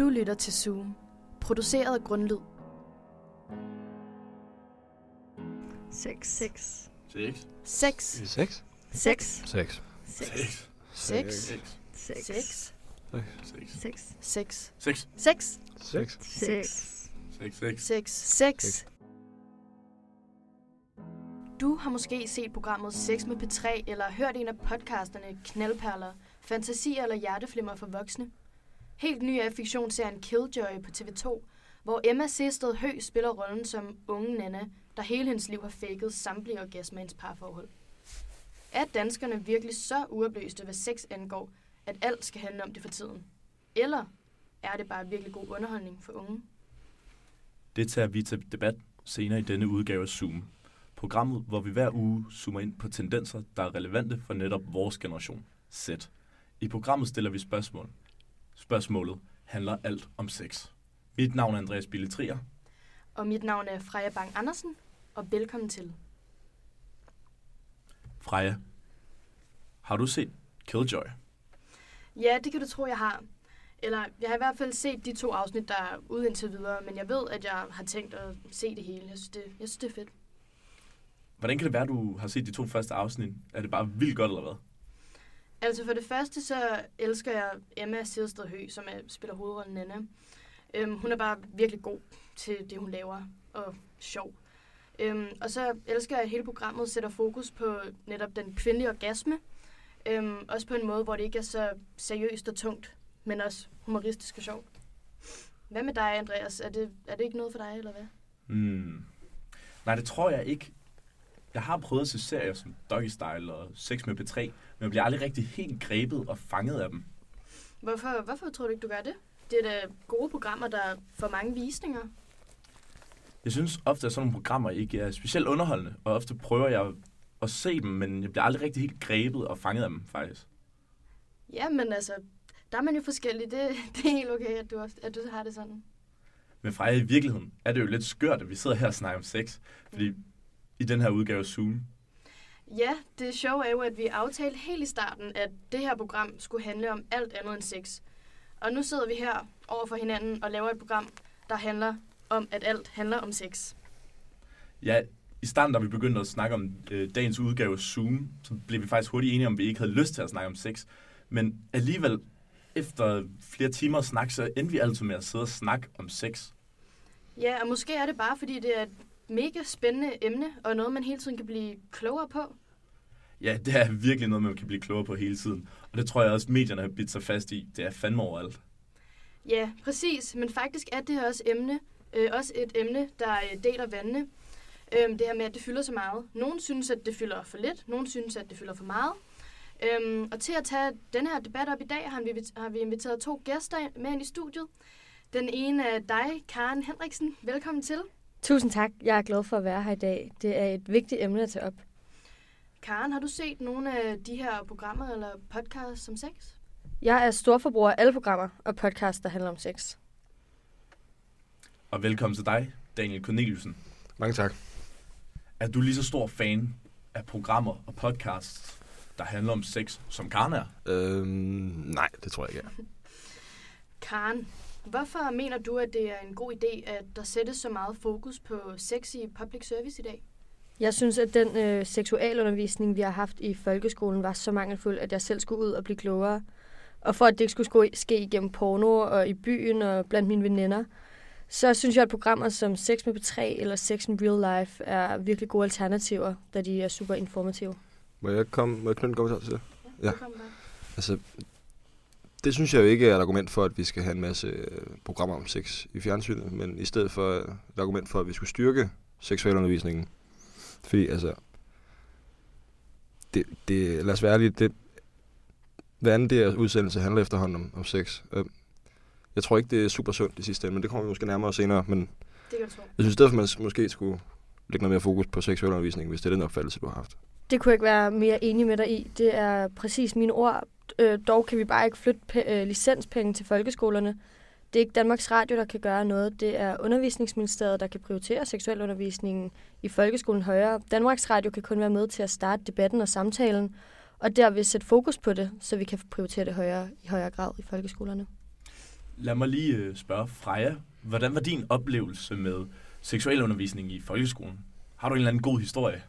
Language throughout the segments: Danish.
Du lytter til Zoom, produceret af Grundlyd. 6. 6. 6. 6? 6. 6. 6. 6. 6. 6. 6. 6. 6. 6. 6. 6. 6. 6. 6. Du har måske set programmet Sex med P3 eller hørt en af podcasterne Knaldperler, Fantasier eller Hjerteflimmer for voksne. Helt ny er fiktionsserien Killjoy på TV2, hvor Emma Sisted Hø spiller rollen som unge Nana, der hele hendes liv har faked samtlige orgasmer i hendes parforhold. Er danskerne virkelig så uopløste, hvad sex angår, at alt skal handle om det for tiden? Eller er det bare virkelig god underholdning for unge? Det tager vi til debat senere i denne udgave af Zoom. Programmet, hvor vi hver uge zoomer ind på tendenser, der er relevante for netop vores generation, Z. I programmet stiller vi spørgsmål. Spørgsmålet handler alt om sex. Mit navn er Andreas Bille Trier. Og mit navn er Freja Bang Andersen, og velkommen til. Freja, har du set Killjoy? Ja, det kan du tro, jeg har. Eller jeg har i hvert fald set de to afsnit, der er ude indtil videre, men jeg ved, at jeg har tænkt at se det hele. Jeg synes, det, jeg synes, det er fedt. Hvordan kan det være, at du har set de to første afsnit? Er det bare vildt godt, eller hvad? Altså for det første, så elsker jeg Emma Sidsted Høgh, som er, spiller hovedrollen Nana. Øhm, hun er bare virkelig god til det, hun laver, og sjov. Øhm, og så elsker jeg, at hele programmet sætter fokus på netop den kvindelige orgasme. Øhm, også på en måde, hvor det ikke er så seriøst og tungt, men også humoristisk og sjovt. Hvad med dig, Andreas? Er det, er det ikke noget for dig, eller hvad? Mm. Nej, det tror jeg ikke. Jeg har prøvet at se serier som Doggy Style og Sex med P3, men jeg bliver aldrig rigtig helt grebet og fanget af dem. Hvorfor, hvorfor tror du ikke, du gør det? Det er da gode programmer, der får mange visninger. Jeg synes ofte, at sådan nogle programmer ikke er specielt underholdende, og ofte prøver jeg at se dem, men jeg bliver aldrig rigtig helt grebet og fanget af dem, faktisk. Ja, men altså, der er man jo forskellig. Det, det er helt okay, at du, også, at du har det sådan. Men fra i virkeligheden er det jo lidt skørt, at vi sidder her og snakker om sex, fordi i den her udgave af Zoom, Ja, det sjove er jo, at vi aftalte helt i starten, at det her program skulle handle om alt andet end sex. Og nu sidder vi her over for hinanden og laver et program, der handler om, at alt handler om sex. ja, i starten, da vi begyndte at snakke om øh, dagens udgave af Zoom, så blev vi faktisk hurtigt enige om, at vi ikke havde lyst til at snakke om sex. Men alligevel, efter flere timer snak, så endte vi altid med at sidde og snakke om sex. Ja, og måske er det bare, fordi det er et mega spændende emne, og noget, man hele tiden kan blive klogere på. Ja, det er virkelig noget, man kan blive klogere på hele tiden. Og det tror jeg også, medierne har bidt sig fast i. Det er fandme overalt. Ja, præcis. Men faktisk er det her også emne, øh, også et emne, der øh, deler vandene. Øhm, det her med, at det fylder så meget. Nogle synes, at det fylder for lidt. Nogle synes, at det fylder for meget. Øhm, og til at tage den her debat op i dag, har vi, har vi inviteret to gæster med ind i studiet. Den ene er dig, Karen Henriksen. Velkommen til. Tusind tak. Jeg er glad for at være her i dag. Det er et vigtigt emne at tage op. Karen, har du set nogle af de her programmer eller podcasts som sex? Jeg er storforbruger af alle programmer og podcasts, der handler om sex. Og velkommen til dig, Daniel Corneliusen. Mange tak. Er du lige så stor fan af programmer og podcasts, der handler om sex, som Karen er? Øhm, nej, det tror jeg ikke er. Karen, hvorfor mener du, at det er en god idé, at der sættes så meget fokus på sex i public service i dag? Jeg synes, at den øh, seksualundervisning, vi har haft i folkeskolen, var så mangelfuld, at jeg selv skulle ud og blive klogere. Og for at det ikke skulle ske- igennem porno og i byen og blandt mine veninder, så synes jeg, at programmer som Sex med P3 eller Sex in Real Life er virkelig gode alternativer, da de er super informative. Må jeg, komme, må jeg knytte en kommentar til det? Ja. Dig. Altså, det synes jeg jo ikke er et argument for, at vi skal have en masse øh, programmer om sex i fjernsynet, men i stedet for øh, et argument for, at vi skulle styrke seksualundervisningen. Fordi, altså, det, det, lad os være ærlige, det, hver anden der udsendelse handler efterhånden om, om sex. Øh, Jeg tror ikke, det er super sundt i sidste ende, men det kommer vi måske nærmere senere. Men Det kan du tro. jeg synes derfor, man måske skulle lægge noget mere fokus på seksualundervisning, hvis det er den opfattelse, du har haft. Det kunne jeg ikke være mere enig med dig i. Det er præcis mine ord. Øh, dog kan vi bare ikke flytte pe- øh, licenspenge til folkeskolerne. Det er ikke Danmarks Radio, der kan gøre noget. Det er undervisningsministeriet, der kan prioritere seksualundervisningen i folkeskolen højere. Danmarks Radio kan kun være med til at starte debatten og samtalen, og derved sætte fokus på det, så vi kan prioritere det højere, i højere grad i folkeskolerne. lad mig lige øh, spørge Freja. Hvordan var din oplevelse med seksualundervisning i folkeskolen? Har du en eller anden god historie?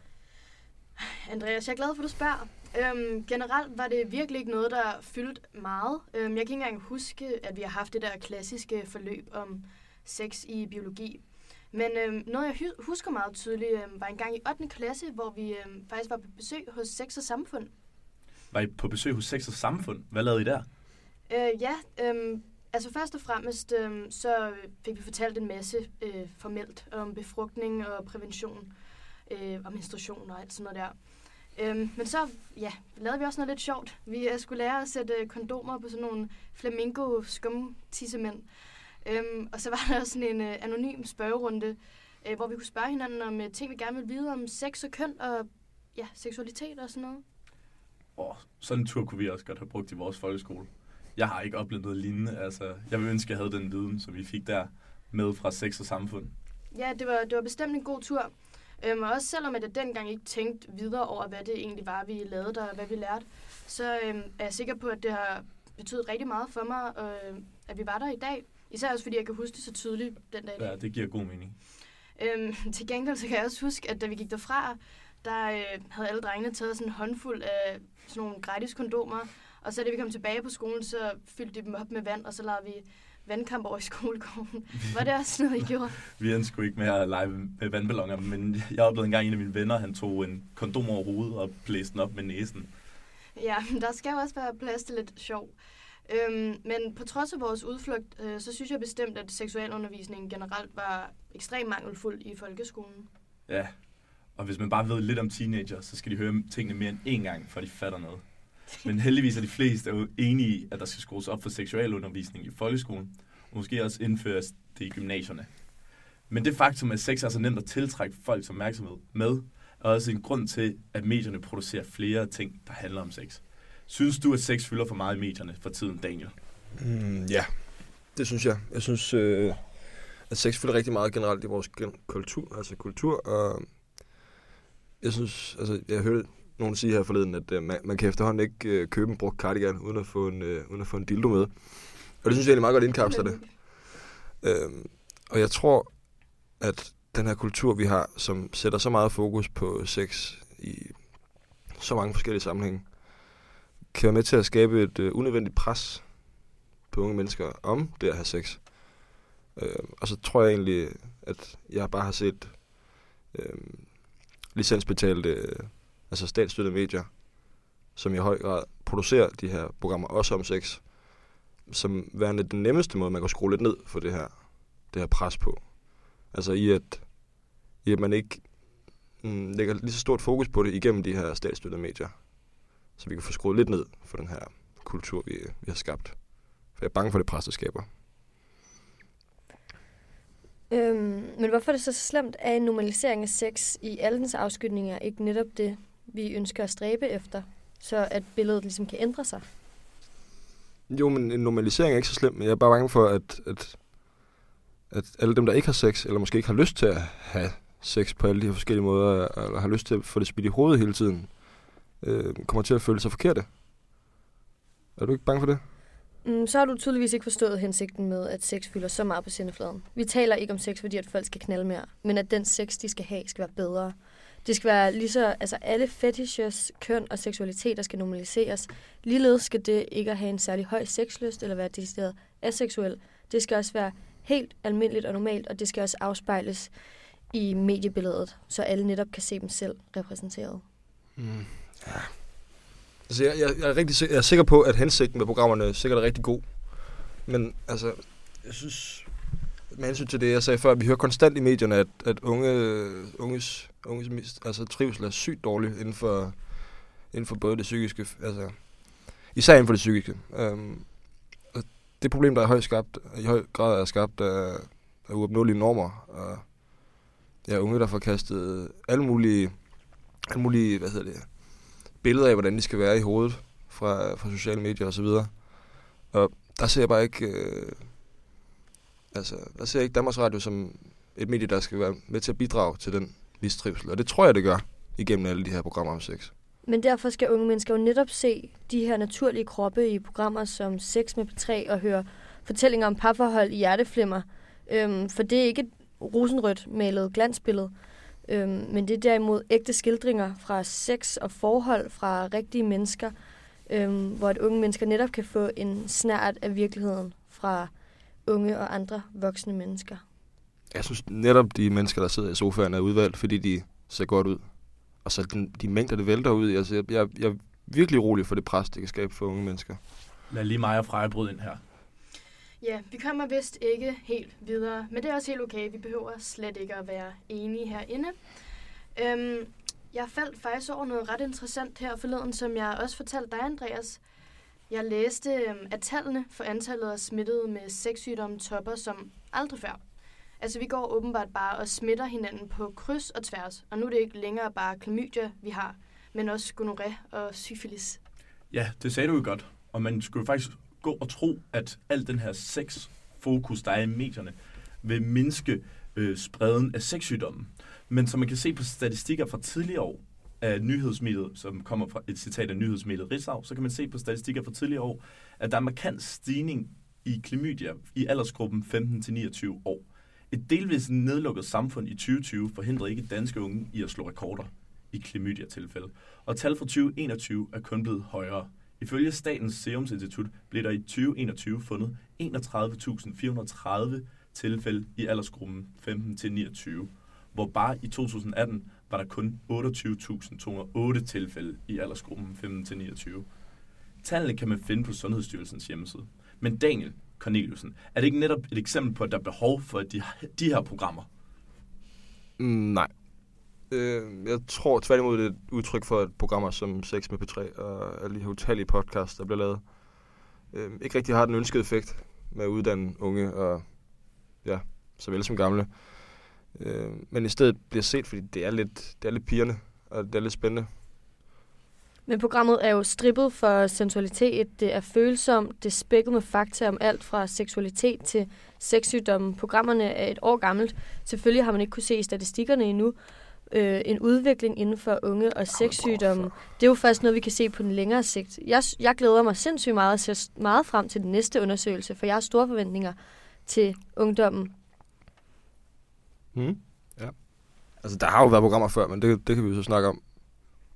Andreas, jeg er glad for, at du spørger. Øhm, generelt var det virkelig ikke noget, der fyldte meget. Øhm, jeg kan ikke engang huske, at vi har haft det der klassiske forløb om sex i biologi. Men øhm, noget, jeg hu- husker meget tydeligt, øhm, var en gang i 8. klasse, hvor vi øhm, faktisk var på besøg hos Sex og Samfund. Var I på besøg hos Sex og Samfund? Hvad lavede I der? Øh, ja, øhm, altså først og fremmest, øhm, så fik vi fortalt en masse øh, formelt om befrugtning og prævention, øh, og menstruation og alt sådan noget der. Øhm, men så, ja, lavede vi også noget lidt sjovt. Vi øh, skulle lære at sætte øh, kondomer på sådan nogle flamingo skum tissemænd. Øhm, og så var der også sådan en øh, anonym spørgerunde, øh, hvor vi kunne spørge hinanden om øh, ting, vi gerne ville vide om sex og køn og ja, seksualitet og sådan noget. Åh, sådan en tur kunne vi også godt have brugt i vores folkeskole. Jeg har ikke oplevet noget lignende. Altså, jeg vil ønske, at jeg havde den viden, som vi fik der med fra Sex og Samfund. Ja, det var, det var bestemt en god tur. Øhm, og også selvom at jeg dengang ikke tænkte videre over, hvad det egentlig var, vi lavede der, og hvad vi lærte, så øhm, er jeg sikker på, at det har betydet rigtig meget for mig, øh, at vi var der i dag. Især også fordi jeg kan huske det så tydeligt den dag. Ja, det giver god mening. Øhm, til gengæld så kan jeg også huske, at da vi gik derfra, der øh, havde alle drengene taget sådan en håndfuld af sådan nogle gratis kondomer. Og så da vi kom tilbage på skolen, så fyldte de dem op med vand, og så lavede vi vandkamp over i skolegården. Var det også noget, I gjorde? Vi endte sgu ikke med at lege med vandballoner, men jeg oplevede engang en af mine venner, han tog en kondom over hovedet og blæste den op med næsen. Ja, der skal jo også være plads til lidt sjov. Øhm, men på trods af vores udflugt, øh, så synes jeg bestemt, at seksualundervisningen generelt var ekstremt mangelfuld i folkeskolen. Ja, og hvis man bare ved lidt om teenager, så skal de høre tingene mere end én gang, før de fatter noget. Men heldigvis er de fleste jo enige i, at der skal skrues op for seksualundervisning i folkeskolen, og måske også indføres det i gymnasierne. Men det faktum, at sex er så nemt at tiltrække folks opmærksomhed med, er også en grund til, at medierne producerer flere ting, der handler om sex. Synes du, at sex fylder for meget i medierne for tiden, Daniel? Mm, ja, det synes jeg. Jeg synes, øh, at sex fylder rigtig meget generelt i vores gen- kultur, altså kultur, og jeg synes, altså jeg hørte nogen sige her forleden, at øh, man, man kan efterhånden ikke øh, købe en brugt cardigan, uden at, få en, øh, uden at få en dildo med. Og det synes jeg egentlig meget godt indkapsler det. Øhm, og jeg tror, at den her kultur, vi har, som sætter så meget fokus på sex i så mange forskellige sammenhænge, kan være med til at skabe et øh, unødvendigt pres på unge mennesker om det at have sex. Øh, og så tror jeg egentlig, at jeg bare har set øh, licensbetalte, øh, altså statsstøttede medier, som i høj grad producerer de her programmer, også om sex, som værende den nemmeste måde, man kan skrue lidt ned for det her, det her pres på. Altså i at, i at man ikke mm, lægger lige så stort fokus på det igennem de her statsstøttede medier, så vi kan få skruet lidt ned for den her kultur, vi, vi har skabt. For jeg er bange for det pres, det skaber. Øhm, men hvorfor er det så slemt, at en normalisering af sex i alle dens afskydninger ikke netop det, vi ønsker at stræbe efter, så at billedet ligesom kan ændre sig? Jo, men en normalisering er ikke så slem, men jeg er bare bange for, at, at, at alle dem, der ikke har sex, eller måske ikke har lyst til at have sex på alle de her forskellige måder, eller har lyst til at få det spidt i hovedet hele tiden, øh, kommer til at føle sig forkerte. Er du ikke bange for det? Mm, så har du tydeligvis ikke forstået hensigten med, at sex fylder så meget på sendefladen. Vi taler ikke om sex, fordi at folk skal knalde mere, men at den sex, de skal have, skal være bedre. Det skal være lige så, altså alle fetishes, køn og seksualiteter skal normaliseres. Ligeledes skal det ikke at have en særlig høj sexlyst eller være decideret aseksuel. Det skal også være helt almindeligt og normalt, og det skal også afspejles i mediebilledet, så alle netop kan se dem selv repræsenteret. Mm. Ja. Altså, jeg, jeg, jeg, er rigtig, jeg er sikker på, at hensigten med programmerne sikkert er rigtig god. Men altså, jeg synes, med hensyn til det, jeg sagde før, vi hører konstant i medierne, at, at unge, unges, unges mist, altså, trivsel er sygt dårlig inden for, inden for både det psykiske, altså, især inden for det psykiske. Um, det problem, der er højt skabt, i høj grad er skabt af, af uopnåelige normer, og ja, unge, der får kastet alle mulige, alle mulige, hvad hedder det, billeder af, hvordan de skal være i hovedet fra, fra sociale medier og så videre. Og der ser jeg bare ikke, øh, altså, der ser jeg ikke Danmarks Radio som et medie, der skal være med til at bidrage til den mistrivsel. Og det tror jeg, det gør igennem alle de her programmer om sex. Men derfor skal unge mennesker jo netop se de her naturlige kroppe i programmer som Sex med P3 og høre fortællinger om parforhold i hjerteflimmer. Øhm, for det er ikke et rosenrødt malet glansbillede, øhm, men det er derimod ægte skildringer fra sex og forhold fra rigtige mennesker, øhm, hvor at unge mennesker netop kan få en snært af virkeligheden fra unge og andre voksne mennesker. Jeg synes netop, de mennesker, der sidder i sofaen, er udvalgt, fordi de ser godt ud. Og så den, de mængder, det vælter ud i. Altså, jeg, jeg, jeg er virkelig rolig for det pres, det kan skabe for unge mennesker. Lad lige mig og Freja bryde ind her. Ja, vi kommer vist ikke helt videre, men det er også helt okay. Vi behøver slet ikke at være enige herinde. Øhm, jeg faldt faktisk over noget ret interessant her forleden, som jeg også fortalte dig, Andreas. Jeg læste, øhm, at tallene for antallet af smittede med sexsygdomme topper som aldrig før. Altså, vi går åbenbart bare og smitter hinanden på kryds og tværs, og nu er det ikke længere bare klamydia, vi har, men også gonoré og syfilis. Ja, det sagde du jo godt. Og man skulle faktisk gå og tro, at al den her sex-fokus, der er i medierne, vil mindske øh, spreden af sexsygdommen. Men som man kan se på statistikker fra tidligere år af nyhedsmediet, som kommer fra et citat af nyhedsmediet Ritzau, så kan man se på statistikker fra tidligere år, at der er markant stigning i klamydia i aldersgruppen 15-29 år. Et delvis nedlukket samfund i 2020 forhindrer ikke danske unge i at slå rekorder i klamydia-tilfælde. Og tal fra 2021 er kun blevet højere. Ifølge Statens Serum Institut blev der i 2021 fundet 31.430 tilfælde i aldersgruppen 15-29, hvor bare i 2018 var der kun 28.208 tilfælde i aldersgruppen 15-29. Tallene kan man finde på Sundhedsstyrelsens hjemmeside. Men Daniel Corneliusen, er det ikke netop et eksempel på, at der er behov for de, de her programmer? Mm, nej. Øh, jeg tror tværtimod, det er et udtryk for, at programmer som Sex med P3 og alle de her utallige podcasts, der bliver lavet, øh, ikke rigtig har den ønskede effekt med at uddanne unge og ja, såvel som gamle. Øh, men i stedet bliver set, fordi det er lidt, det er lidt pigerne, og det er lidt spændende. Men programmet er jo strippet for sensualitet, det er følsomt, det er spækket med fakta om alt fra seksualitet til sexsygdomme. Programmerne er et år gammelt. Selvfølgelig har man ikke kunne se i statistikkerne endnu. Øh, en udvikling inden for unge og sexsygdomme, det er jo først noget, vi kan se på den længere sigt. Jeg, jeg glæder mig sindssygt meget og ser meget frem til den næste undersøgelse, for jeg har store forventninger til ungdommen. Mm. Ja. Altså, der har jo været programmer før, men det, det kan vi jo så snakke om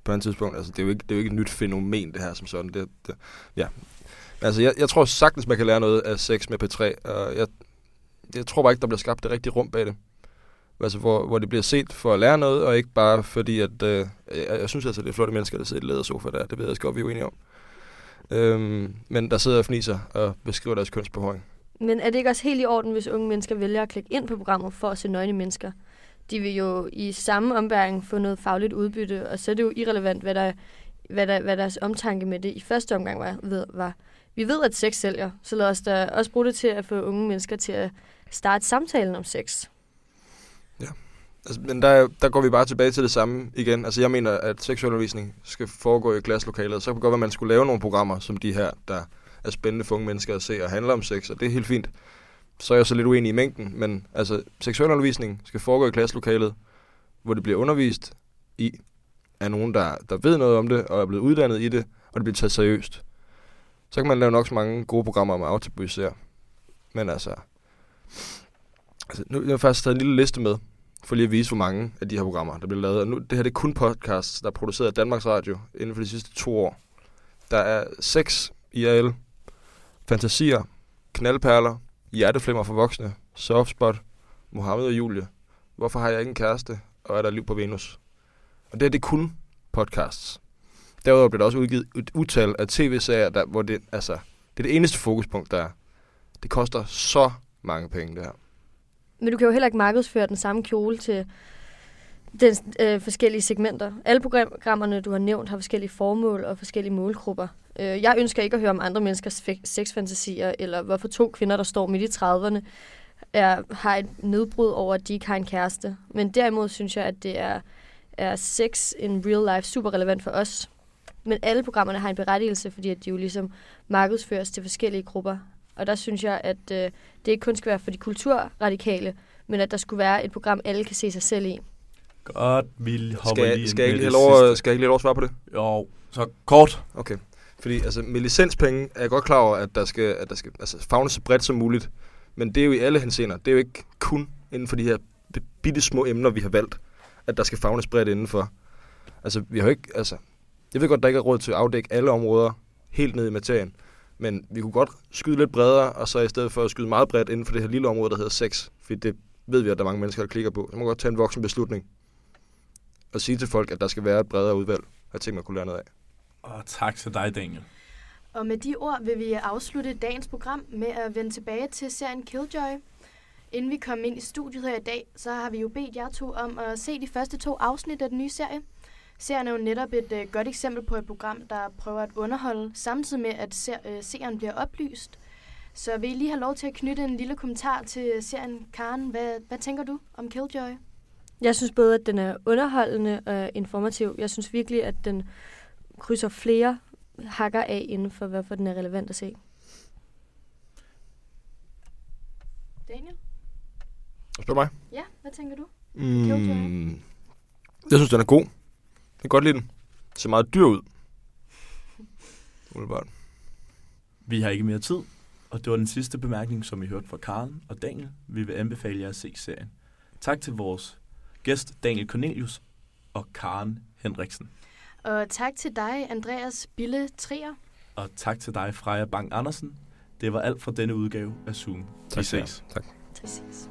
på et tidspunkt. Altså, det er jo ikke, det er jo ikke et nyt fænomen, det her som sådan. Det, det, ja. Altså, jeg, jeg tror sagtens, man kan lære noget af sex med P3, og jeg, jeg tror bare ikke, der bliver skabt det rigtige rum bag det. Altså, hvor, hvor det bliver set for at lære noget, og ikke bare fordi, at... Øh, jeg, jeg synes altså, det er flotte mennesker, der sidder i lædersofa der. Det ved jeg godt, vi er uenige om. Øhm, men der sidder og fniser og beskriver deres kønsbehøring. Men er det ikke også helt i orden, hvis unge mennesker vælger at klikke ind på programmet for at se nøgne mennesker? De vil jo i samme ombæring få noget fagligt udbytte, og så er det jo irrelevant, hvad, der, hvad, der, hvad deres omtanke med det i første omgang var, ved, var. Vi ved, at sex sælger, så lad os da også bruge det til at få unge mennesker til at starte samtalen om sex. Ja, Altså, men der, der går vi bare tilbage til det samme igen. Altså, jeg mener, at seksualundervisning skal foregå i klasselokalet. Så kan det godt være, at man skulle lave nogle programmer som de her, der er spændende for unge mennesker at se og handler om sex, og det er helt fint. Så er jeg så lidt uenig i mængden, men altså, seksualundervisning skal foregå i klasselokalet, hvor det bliver undervist i af nogen, der, der ved noget om det, og er blevet uddannet i det, og det bliver taget seriøst. Så kan man lave nok så mange gode programmer om at aftabuisere. Men altså, altså nu jeg har jeg faktisk taget en lille liste med, for lige at vise, hvor mange af de her programmer, der bliver lavet. Og nu, det her det er kun podcasts, der er produceret af Danmarks Radio inden for de sidste to år. Der er seks IRL, fantasier, knaldperler, hjerteflimmer for voksne, softspot, Mohammed og Julie. Hvorfor har jeg ikke en kæreste, og er der liv på Venus? Og det er det kun podcasts. Derudover bliver der også udgivet et utal af tv-serier, der, hvor det, altså, det er det eneste fokuspunkt, der er. Det koster så mange penge, det her. Men du kan jo heller ikke markedsføre den samme kjole til den øh, forskellige segmenter. Alle programmerne, du har nævnt, har forskellige formål og forskellige målgrupper. Øh, jeg ønsker ikke at høre om andre menneskers sexfantasier, eller hvorfor to kvinder, der står midt i 30'erne, er, har et nedbrud over, at de ikke har en kæreste. Men derimod synes jeg, at det er, er sex in real life super relevant for os. Men alle programmerne har en berettigelse, fordi at de jo ligesom markedsføres til forskellige grupper. Og der synes jeg, at øh, det ikke kun skal være for de kulturradikale, men at der skulle være et program, alle kan se sig selv i. Godt, vi hopper Skal, lige skal, jeg ikke lige lov, sidste. skal jeg ikke lige lov at svare på det? Jo, så kort. Okay. Fordi altså, med licenspenge er jeg godt klar over, at der skal, at der skal altså, fagnes så bredt som muligt. Men det er jo i alle henseender. Det er jo ikke kun inden for de her bitte små emner, vi har valgt, at der skal fagnes bredt indenfor. Altså, vi har jo ikke, altså, jeg ved godt, der ikke er råd til at afdække alle områder helt ned i materien. Men vi kunne godt skyde lidt bredere, og så i stedet for at skyde meget bredt inden for det her lille område, der hedder sex, for det ved vi, at der er mange mennesker, der klikker på. Så må man godt tage en voksen beslutning og sige til folk, at der skal være et bredere udvalg af ting, man kunne lære noget af. Og tak til dig, Daniel. Og med de ord vil vi afslutte dagens program med at vende tilbage til serien Killjoy. Inden vi kom ind i studiet her i dag, så har vi jo bedt jer to om at se de første to afsnit af den nye serie. Serien er jo netop et øh, godt eksempel på et program, der prøver at underholde, samtidig med at ser, øh, serien bliver oplyst. Så vil I lige have lov til at knytte en lille kommentar til serien. Karen, hvad, hvad tænker du om Killjoy? Jeg synes både, at den er underholdende og informativ. Jeg synes virkelig, at den krydser flere hakker af inden for, hvorfor den er relevant at se. Daniel? Spørg mig. Ja, hvad tænker du? Mm, jeg synes, den er god. Jeg kan godt lide den. Den ser meget dyr ud. Umiddelbart. Vi har ikke mere tid, og det var den sidste bemærkning, som I hørte fra Karen og Daniel. Vi vil anbefale jer at se serien. Tak til vores gæst Daniel Cornelius og Karen Henriksen. Og tak til dig, Andreas Bille Trier. Og tak til dig, Freja Bang Andersen. Det var alt fra denne udgave af Zoom. Tak Vi ses. Tak. Præcis.